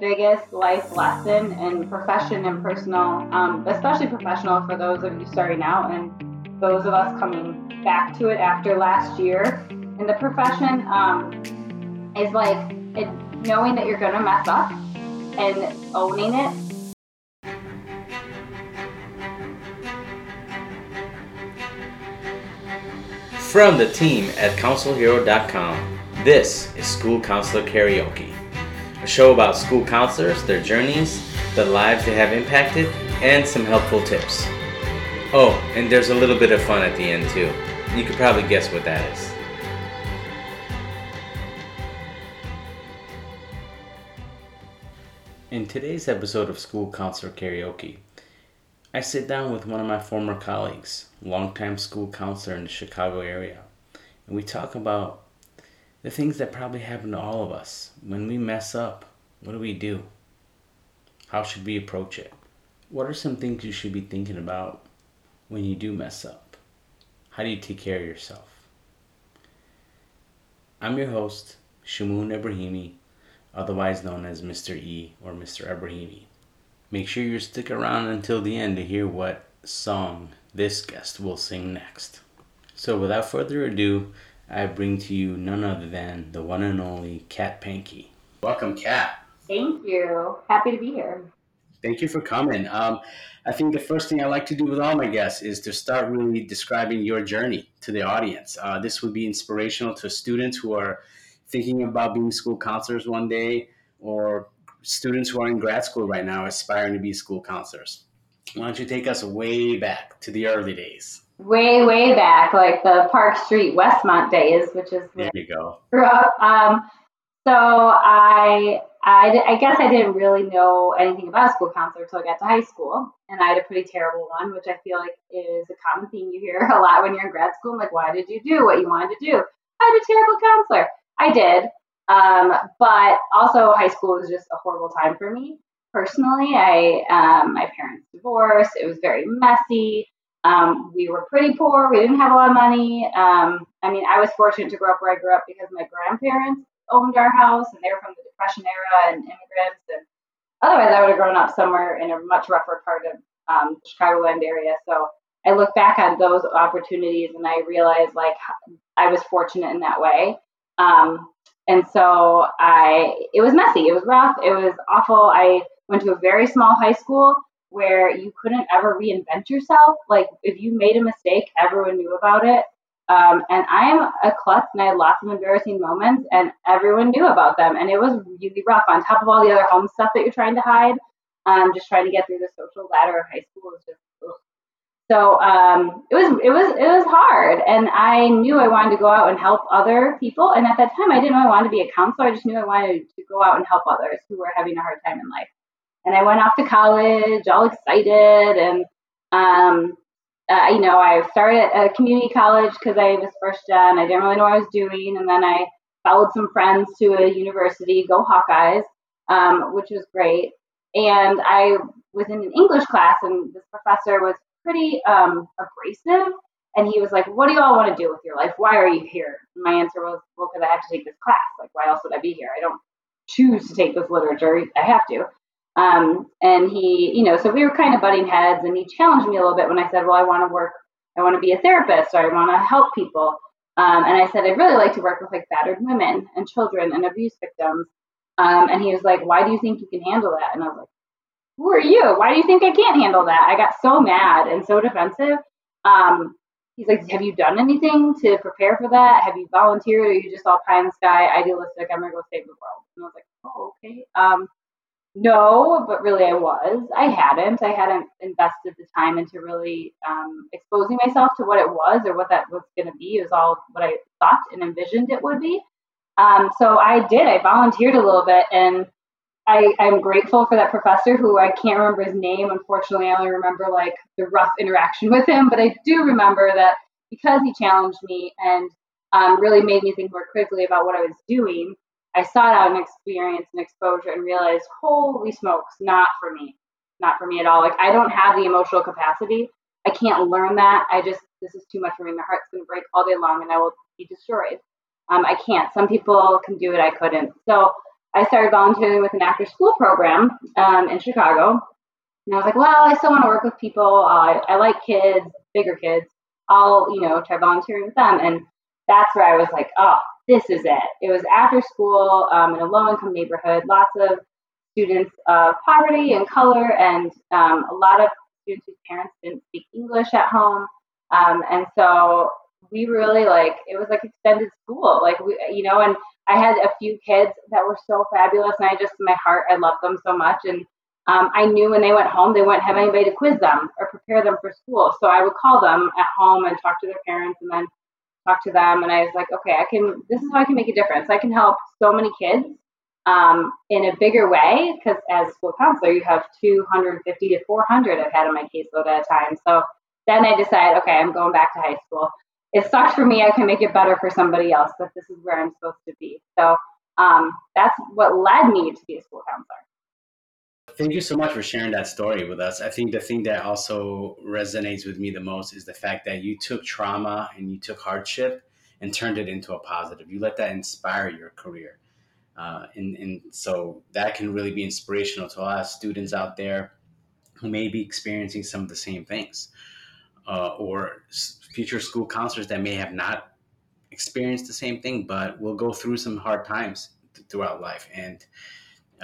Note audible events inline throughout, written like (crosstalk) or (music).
Biggest life lesson in profession and personal, um, especially professional for those of you starting out and those of us coming back to it after last year. In the profession, um, is like it, knowing that you're going to mess up and owning it. From the team at CounselHero.com, this is School Counselor Karaoke, a show about school counselors, their journeys, the lives they have impacted, and some helpful tips. Oh, and there's a little bit of fun at the end too. You could probably guess what that is. In today's episode of School Counselor Karaoke, I sit down with one of my former colleagues, longtime school counselor in the Chicago area, and we talk about the things that probably happen to all of us. When we mess up, what do we do? How should we approach it? What are some things you should be thinking about when you do mess up? How do you take care of yourself? I'm your host, Shamoon Ebrahimi, otherwise known as Mr. E or Mr. Ebrahimi. Make sure you stick around until the end to hear what song this guest will sing next. So, without further ado, I bring to you none other than the one and only Kat Pankey. Welcome, Kat. Thank you. Happy to be here. Thank you for coming. Um, I think the first thing I like to do with all my guests is to start really describing your journey to the audience. Uh, this would be inspirational to students who are thinking about being school counselors one day or students who are in grad school right now aspiring to be school counselors. Why don't you take us way back to the early days? Way, way back, like the Park Street Westmont days, which is there you go. Grew up. Um, so I, I, I guess I didn't really know anything about a school counselor until I got to high school, and I had a pretty terrible one, which I feel like is a common theme you hear (laughs) a lot when you're in grad school. I'm like, why did you do what you wanted to do? I had a terrible counselor. I did. Um, but also, high school was just a horrible time for me personally. I um, my parents divorced. It was very messy. Um, we were pretty poor. We didn't have a lot of money. Um, I mean, I was fortunate to grow up where I grew up because my grandparents owned our house, and they were from the Depression era and immigrants. And otherwise, I would have grown up somewhere in a much rougher part of um, the Chicagoland area. So I look back on those opportunities, and I realize like I was fortunate in that way. Um, and so I, it was messy. It was rough. It was awful. I went to a very small high school where you couldn't ever reinvent yourself. Like if you made a mistake, everyone knew about it. Um, and I am a klutz and I had lots of embarrassing moments and everyone knew about them. And it was really rough on top of all the other home stuff that you're trying to hide. Um, just trying to get through the social ladder of high school was just. So um, it was it was it was hard, and I knew I wanted to go out and help other people. And at that time, I didn't know I wanted to be a counselor. I just knew I wanted to go out and help others who were having a hard time in life. And I went off to college, all excited, and um, uh, you know, I started a community college because I was first gen. I didn't really know what I was doing, and then I followed some friends to a university, go Hawkeyes, um, which was great. And I was in an English class, and this professor was pretty um, abrasive. And he was like, What do you all want to do with your life? Why are you here? And my answer was, Well, because I have to take this class. Like, why else would I be here? I don't choose to take this literature. I have to. Um, and he, you know, so we were kind of butting heads, and he challenged me a little bit when I said, Well, I want to work, I want to be a therapist, or I want to help people. Um, and I said, I'd really like to work with like battered women and children and abuse victims. Um, and he was like, Why do you think you can handle that? And I was like, who are you? Why do you think I can't handle that? I got so mad and so defensive. Um, he's like, have you done anything to prepare for that? Have you volunteered? Or are you just all pie in the sky, idealistic? I'm gonna go save the world. And I was like, oh, okay. No, but really I was. I hadn't. I hadn't invested the time into really um, exposing myself to what it was or what that was going to be. It was all what I thought and envisioned it would be. Um, so I did. I volunteered a little bit and I, I'm grateful for that professor who I can't remember his name. Unfortunately, I only remember like the rough interaction with him, but I do remember that because he challenged me and um, really made me think more critically about what I was doing, I sought out an experience and exposure and realized, holy smokes, not for me. Not for me at all. Like, I don't have the emotional capacity. I can't learn that. I just, this is too much for me. My heart's going to break all day long and I will be destroyed. Um, I can't. Some people can do it. I couldn't. So I started volunteering with an after school program um, in Chicago. And I was like, well, I still want to work with people. Uh, I like kids, bigger kids. I'll, you know, try volunteering with them. And that's where I was like, oh, this is it. It was after school um, in a low income neighborhood, lots of students of poverty and color, and um, a lot of students whose parents didn't speak English at home. Um, and so we really like it was like extended school, like we, you know, and I had a few kids that were so fabulous, and I just, in my heart, I loved them so much. And um, I knew when they went home, they wouldn't have anybody to quiz them or prepare them for school. So I would call them at home and talk to their parents and then talk to them. And I was like, okay, I can, this is how I can make a difference. I can help so many kids um, in a bigger way because as school counselor, you have 250 to 400 I've had on my caseload at a time. So then I decided, okay, I'm going back to high school it sucks for me. I can make it better for somebody else, but this is where I'm supposed to be. So um, that's what led me to be a school counselor. Thank you so much for sharing that story with us. I think the thing that also resonates with me the most is the fact that you took trauma and you took hardship and turned it into a positive. You let that inspire your career. Uh, and, and so that can really be inspirational to a lot of students out there who may be experiencing some of the same things uh, or future school counselors that may have not experienced the same thing, but will go through some hard times th- throughout life. And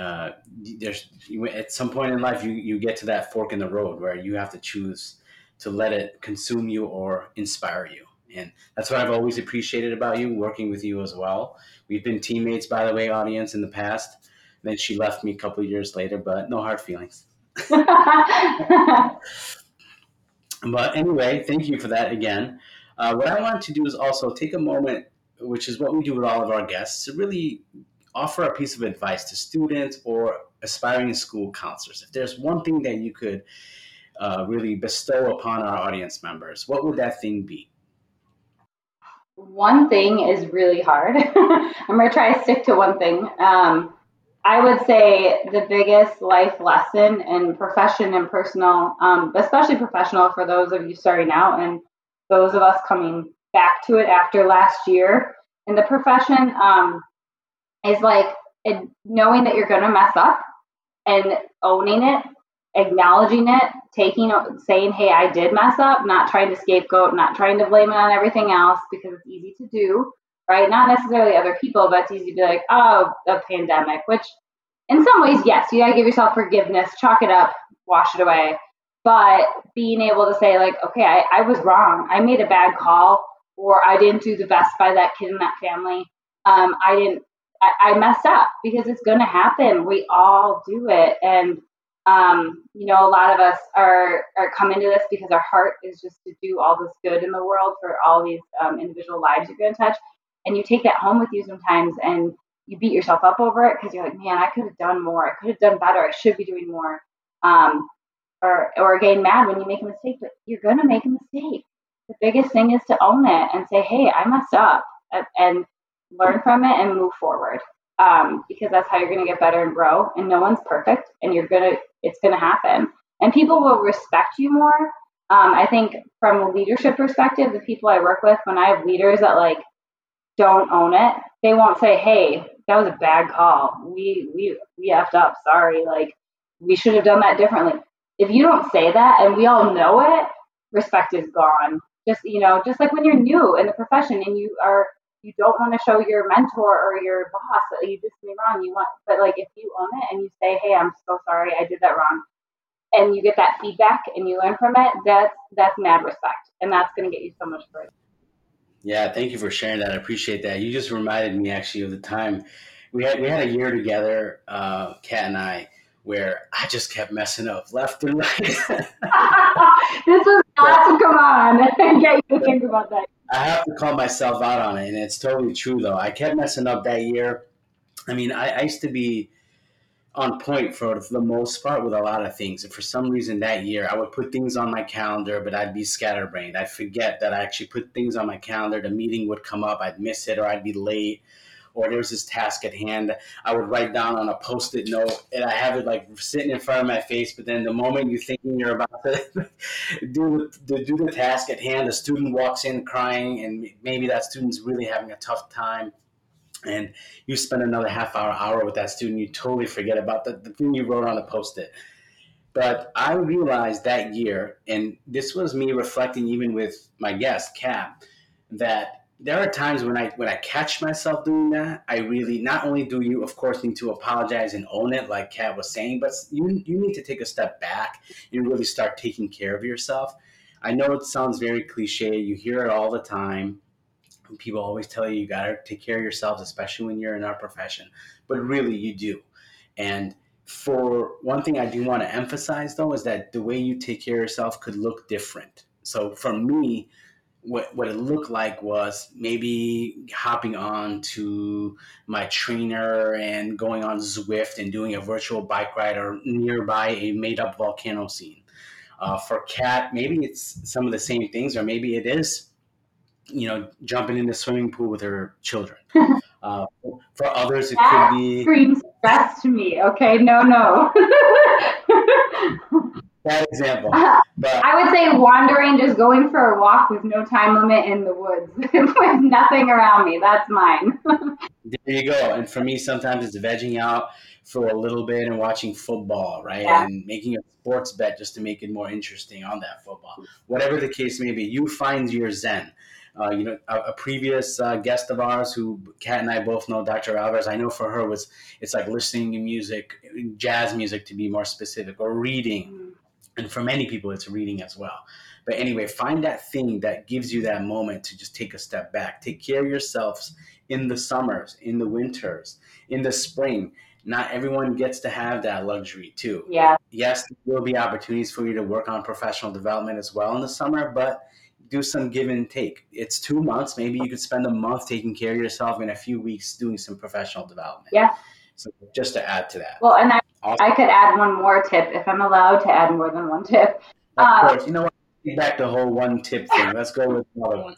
uh, there's at some point in life, you, you get to that fork in the road where you have to choose to let it consume you or inspire you. And that's what I've always appreciated about you, working with you as well. We've been teammates, by the way, audience, in the past. Then she left me a couple years later, but no hard feelings. (laughs) But anyway, thank you for that again. Uh, what I want to do is also take a moment, which is what we do with all of our guests, to really offer a piece of advice to students or aspiring school counselors. If there's one thing that you could uh, really bestow upon our audience members, what would that thing be? One thing is really hard. (laughs) I'm going to try to stick to one thing. Um, I would say the biggest life lesson in profession and personal, um, especially professional for those of you starting out and those of us coming back to it after last year in the profession, um, is like knowing that you're going to mess up and owning it, acknowledging it, taking, saying, "Hey, I did mess up," not trying to scapegoat, not trying to blame it on everything else because it's easy to do right? Not necessarily other people, but it's easy to be like, oh, a pandemic, which in some ways, yes, you gotta give yourself forgiveness, chalk it up, wash it away. But being able to say, like, okay, I, I was wrong. I made a bad call, or I didn't do the best by that kid in that family. Um, I didn't, I, I messed up because it's gonna happen. We all do it. And um, you know, a lot of us are are coming to this because our heart is just to do all this good in the world for all these um, individual lives you're going to touch and you take that home with you sometimes and you beat yourself up over it because you're like, man, I could have done more. I could have done better. I should be doing more. Um, or, or getting mad when you make a mistake, but you're going to make a mistake. The biggest thing is to own it and say, hey, I messed up and learn from it and move forward. Um, because that's how you're going to get better and grow. And no one's perfect, and you're going to, it's going to happen. And people will respect you more. Um, I think from a leadership perspective, the people I work with, when I have leaders that like don't own it, they won't say, "Hey, that was a bad call. We we we effed up. Sorry. Like we should have done that differently." If you don't say that, and we all know it, respect is gone. Just you know, just like when you're new in the profession and you are you don't want to show your mentor or your boss that you did something wrong. You want, but like if you own it and you say, "Hey, I'm so sorry, I did that wrong," and you get that feedback and you learn from it, that's that's mad respect, and that's going to get you so much further. Yeah, thank you for sharing that. I appreciate that. You just reminded me actually of the time we had we had a year together, uh, Kat and I, where I just kept messing up left and right. (laughs) this was not to come on and (laughs) get you to think about that. I have to call myself out on it, and it's totally true though. I kept messing up that year. I mean, I, I used to be on point for, for the most part with a lot of things. And for some reason that year, I would put things on my calendar, but I'd be scatterbrained. I'd forget that I actually put things on my calendar. The meeting would come up, I'd miss it, or I'd be late, or there was this task at hand. I would write down on a post-it note, and I have it like sitting in front of my face. But then the moment you're thinking you're about to (laughs) do the, do the task at hand, a student walks in crying, and maybe that student's really having a tough time and you spend another half hour, hour with that student, you totally forget about the, the thing you wrote on the post it. But I realized that year, and this was me reflecting even with my guest, Cap, that there are times when I when I catch myself doing that, I really not only do you of course need to apologize and own it, like Kat was saying, but you you need to take a step back and really start taking care of yourself. I know it sounds very cliche. You hear it all the time. People always tell you you gotta take care of yourselves, especially when you're in our profession. But really, you do. And for one thing, I do want to emphasize though is that the way you take care of yourself could look different. So for me, what what it looked like was maybe hopping on to my trainer and going on Zwift and doing a virtual bike ride or nearby a made up volcano scene. Uh, for cat, maybe it's some of the same things, or maybe it is, you know, jumping in the swimming pool with her children. (laughs) Uh, for others, it that could be screams stress to me. Okay, no, no. (laughs) that example. (laughs) But I would say wandering, just going for a walk with no time limit in the woods (laughs) with nothing around me. That's mine. (laughs) there you go. And for me, sometimes it's vegging out for a little bit and watching football, right? Yeah. And making a sports bet just to make it more interesting on that football. Whatever the case may be, you find your zen. Uh, you know, a, a previous uh, guest of ours, who Kat and I both know, Dr. Alvarez. I know for her was it's like listening to music, jazz music to be more specific, or reading. And for many people, it's reading as well. But anyway, find that thing that gives you that moment to just take a step back. Take care of yourselves in the summers, in the winters, in the spring. Not everyone gets to have that luxury too. Yeah. Yes, there will be opportunities for you to work on professional development as well in the summer, but do some give and take. It's two months. Maybe you could spend a month taking care of yourself and a few weeks doing some professional development. Yeah. So just to add to that. Well, and I, Awesome. I could add one more tip if I'm allowed to add more than one tip. Of Uh, course. You know what? Back the whole one tip thing. Let's go with another one.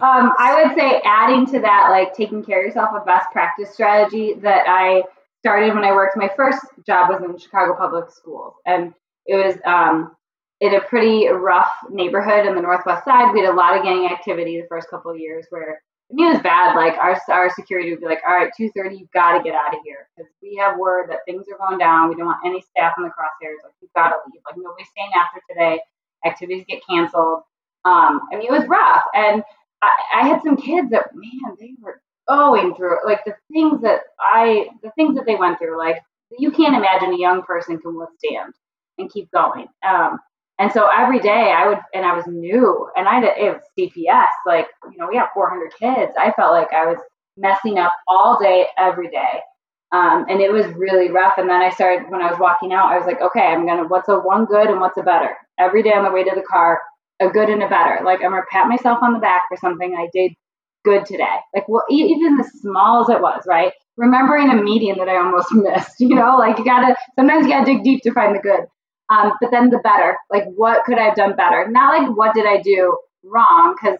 Um, I would say adding to that, like taking care of yourself, a best practice strategy that I started when I worked. My first job was in Chicago Public Schools, and it was um, in a pretty rough neighborhood in the Northwest Side. We had a lot of gang activity the first couple of years, where I it was bad. Like our our security would be like, "All right, two thirty, you've got to get out of here because we have word that things are going down. We don't want any staff in the crosshairs. Like you've got to leave. Like nobody's staying after today. Activities get canceled. Um, I mean, it was rough, and I, I had some kids that man, they were going through. Like the things that I, the things that they went through. Like you can't imagine a young person can withstand and keep going. Um, and so every day I would, and I was new, and I did, it was CPS. Like you know, we have 400 kids. I felt like I was messing up all day, every day. Um, and it was really rough. And then I started when I was walking out. I was like, okay, I'm gonna. What's a one good and what's a better? Every day on the way to the car, a good and a better. Like I'm gonna pat myself on the back for something I did good today. Like well, even as small as it was, right? Remembering a meeting that I almost (laughs) missed. You know, like you gotta sometimes you gotta dig deep to find the good. Um, but then the better. Like what could I have done better? Not like what did I do wrong? Because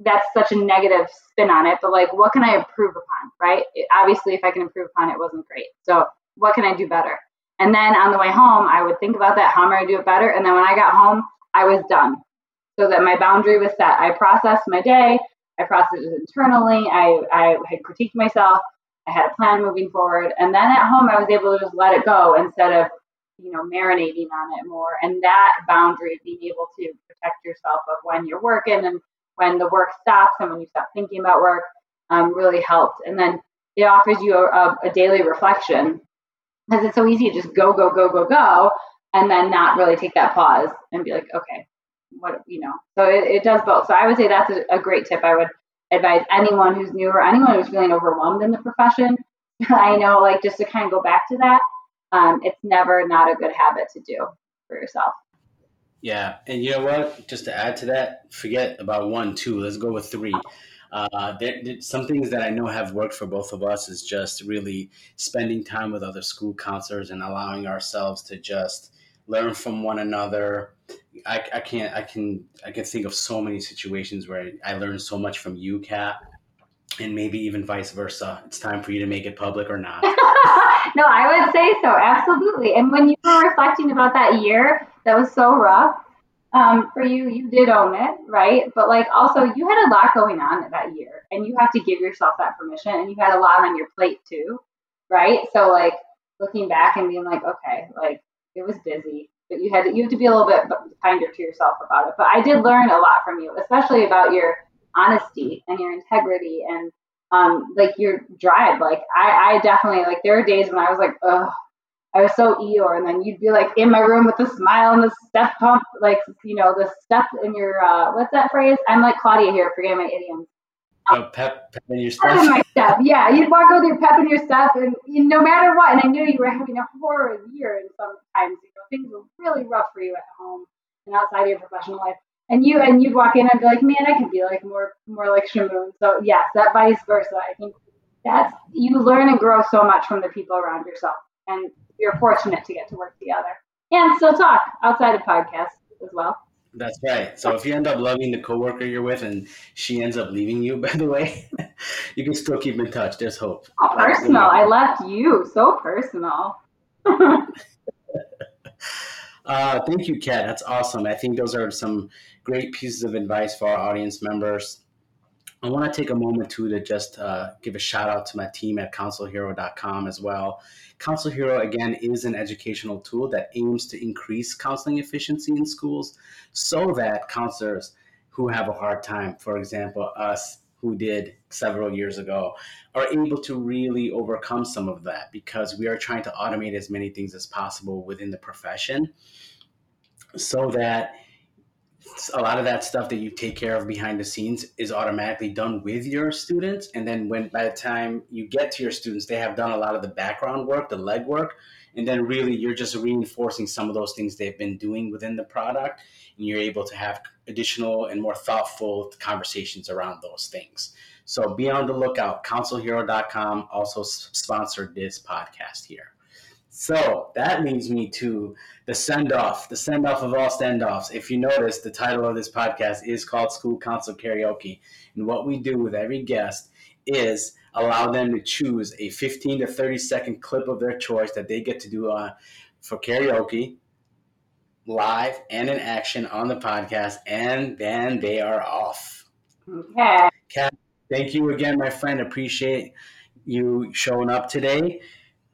that's such a negative spin on it. But like what can I improve upon? Right? It, obviously, if I can improve upon it, wasn't great. So what can I do better? And then on the way home, I would think about that. How am I gonna do it better? And then when I got home, I was done so that my boundary was set. I processed my day. I processed it internally. I, I had critiqued myself. I had a plan moving forward. And then at home, I was able to just let it go instead of, you know, marinating on it more. And that boundary, being able to protect yourself of when you're working and when the work stops and when you stop thinking about work, um, really helped. And then it offers you a, a, a daily reflection because it's so easy to just go, go, go, go, go, and then not really take that pause and be like, okay, what you know so it, it does both so i would say that's a, a, great tip i would advise anyone who's new or anyone who's feeling overwhelmed in the profession (laughs) i know like just to kind of go back to that um, it's never not a good habit to do for yourself Yeah, and you know what? Just to add to that, forget about one, two. Let's go with three. Uh, there, some things that I know have worked for both of us is just really spending time with other school counselors and allowing ourselves to just learn from one another. I, I can't. I can. I can think of so many situations where I learned so much from you, Kat, and maybe even vice versa. It's time for you to make it public or not. (laughs) no i would say so absolutely and when you were reflecting about that year that was so rough um, for you, you did own it, right? But like also, you had a lot going on that year, and you have to give yourself that permission, and you had a lot on your plate too, right? So like looking back and being like, okay, like it was busy, but you had to, you have to be a little bit kinder to yourself about it. But I did learn a lot from you, especially about your honesty and your integrity and um, like your drive. Like I, I definitely like there are days when I was like, oh, I was so Eeyore, and then you'd be like in my room with a smile and the step pump, like you know the step in your uh, what's that phrase? I'm like Claudia here, forget my idioms. Oh, pep, pep in your step. Pep in my step, yeah. You'd walk with your pep in your step, and you, no matter what. And I knew you were having a horrid year, and sometimes you know things were really rough for you at home and outside of your professional life. And you and you'd walk in and be like, man, I could be like more more like Shamoon. So yes, that vice versa. I think that's you learn and grow so much from the people around yourself, and you're fortunate to get to work together and still talk outside of podcasts as well. That's right. So if you end up loving the coworker you're with and she ends up leaving you, (laughs) by the way, you can still keep in touch. There's hope. Oh, personal. I left you. So personal. (laughs) (laughs) uh, thank you, Kat. That's awesome. I think those are some great pieces of advice for our audience members. I want to take a moment too to just uh, give a shout out to my team at counselhero.com as well. Counsel Hero, again, is an educational tool that aims to increase counseling efficiency in schools so that counselors who have a hard time, for example, us who did several years ago, are able to really overcome some of that because we are trying to automate as many things as possible within the profession so that a lot of that stuff that you take care of behind the scenes is automatically done with your students. And then when by the time you get to your students they have done a lot of the background work the leg work and then really you're just reinforcing some of those things they've been doing within the product. And you're able to have additional and more thoughtful conversations around those things. So be on the lookout. Counselhero.com also sponsored this podcast here so that leads me to the send off, the send off of all standoffs. If you notice, the title of this podcast is called School Counsel Karaoke. And what we do with every guest is allow them to choose a 15 to 30 second clip of their choice that they get to do uh, for karaoke live and in action on the podcast. And then they are off. Okay. Kat, thank you again, my friend. Appreciate you showing up today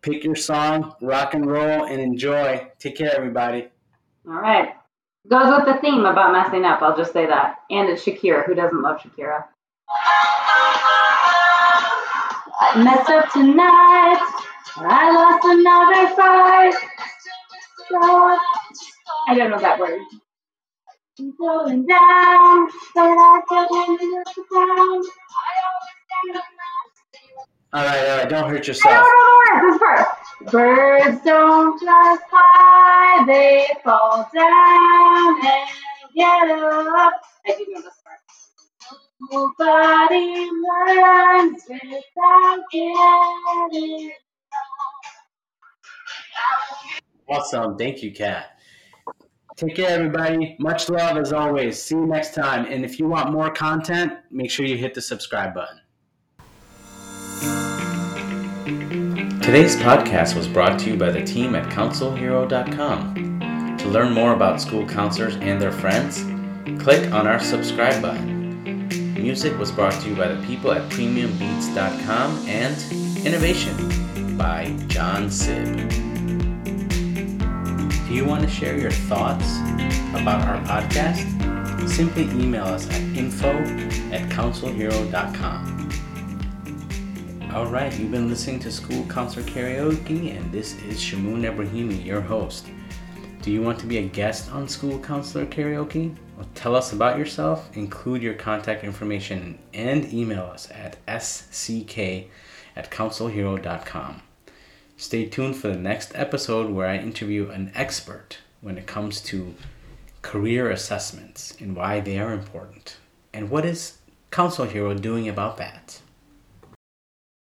pick your song, rock and roll, and enjoy. Take care, everybody. All right. Goes with the theme about messing up. I'll just say that. And it's Shakira. Who doesn't love Shakira? I messed up tonight. I lost another fight. So I don't know that word. I'm going down, but I don't down. All right, all right. Don't hurt yourself. I don't know the word. This Birds don't just fly; they fall down and get up. I do know this part. Nobody learns without getting Awesome. Thank you, Kat. Take care, everybody. Much love as always. See you next time. And if you want more content, make sure you hit the subscribe button. Today's podcast was brought to you by the team at counselhero.com. To learn more about school counselors and their friends, click on our subscribe button. Music was brought to you by the people at premiumbeats.com and Innovation by John Sib. Do you want to share your thoughts about our podcast? Simply email us at info at counselhero.com. All right, you've been listening to School Counselor Karaoke, and this is Shamoon Ebrahimi, your host. Do you want to be a guest on School Counselor Karaoke? Well, tell us about yourself, include your contact information, and email us at sck at counselhero.com. Stay tuned for the next episode where I interview an expert when it comes to career assessments and why they are important. And what is Counsel Hero doing about that?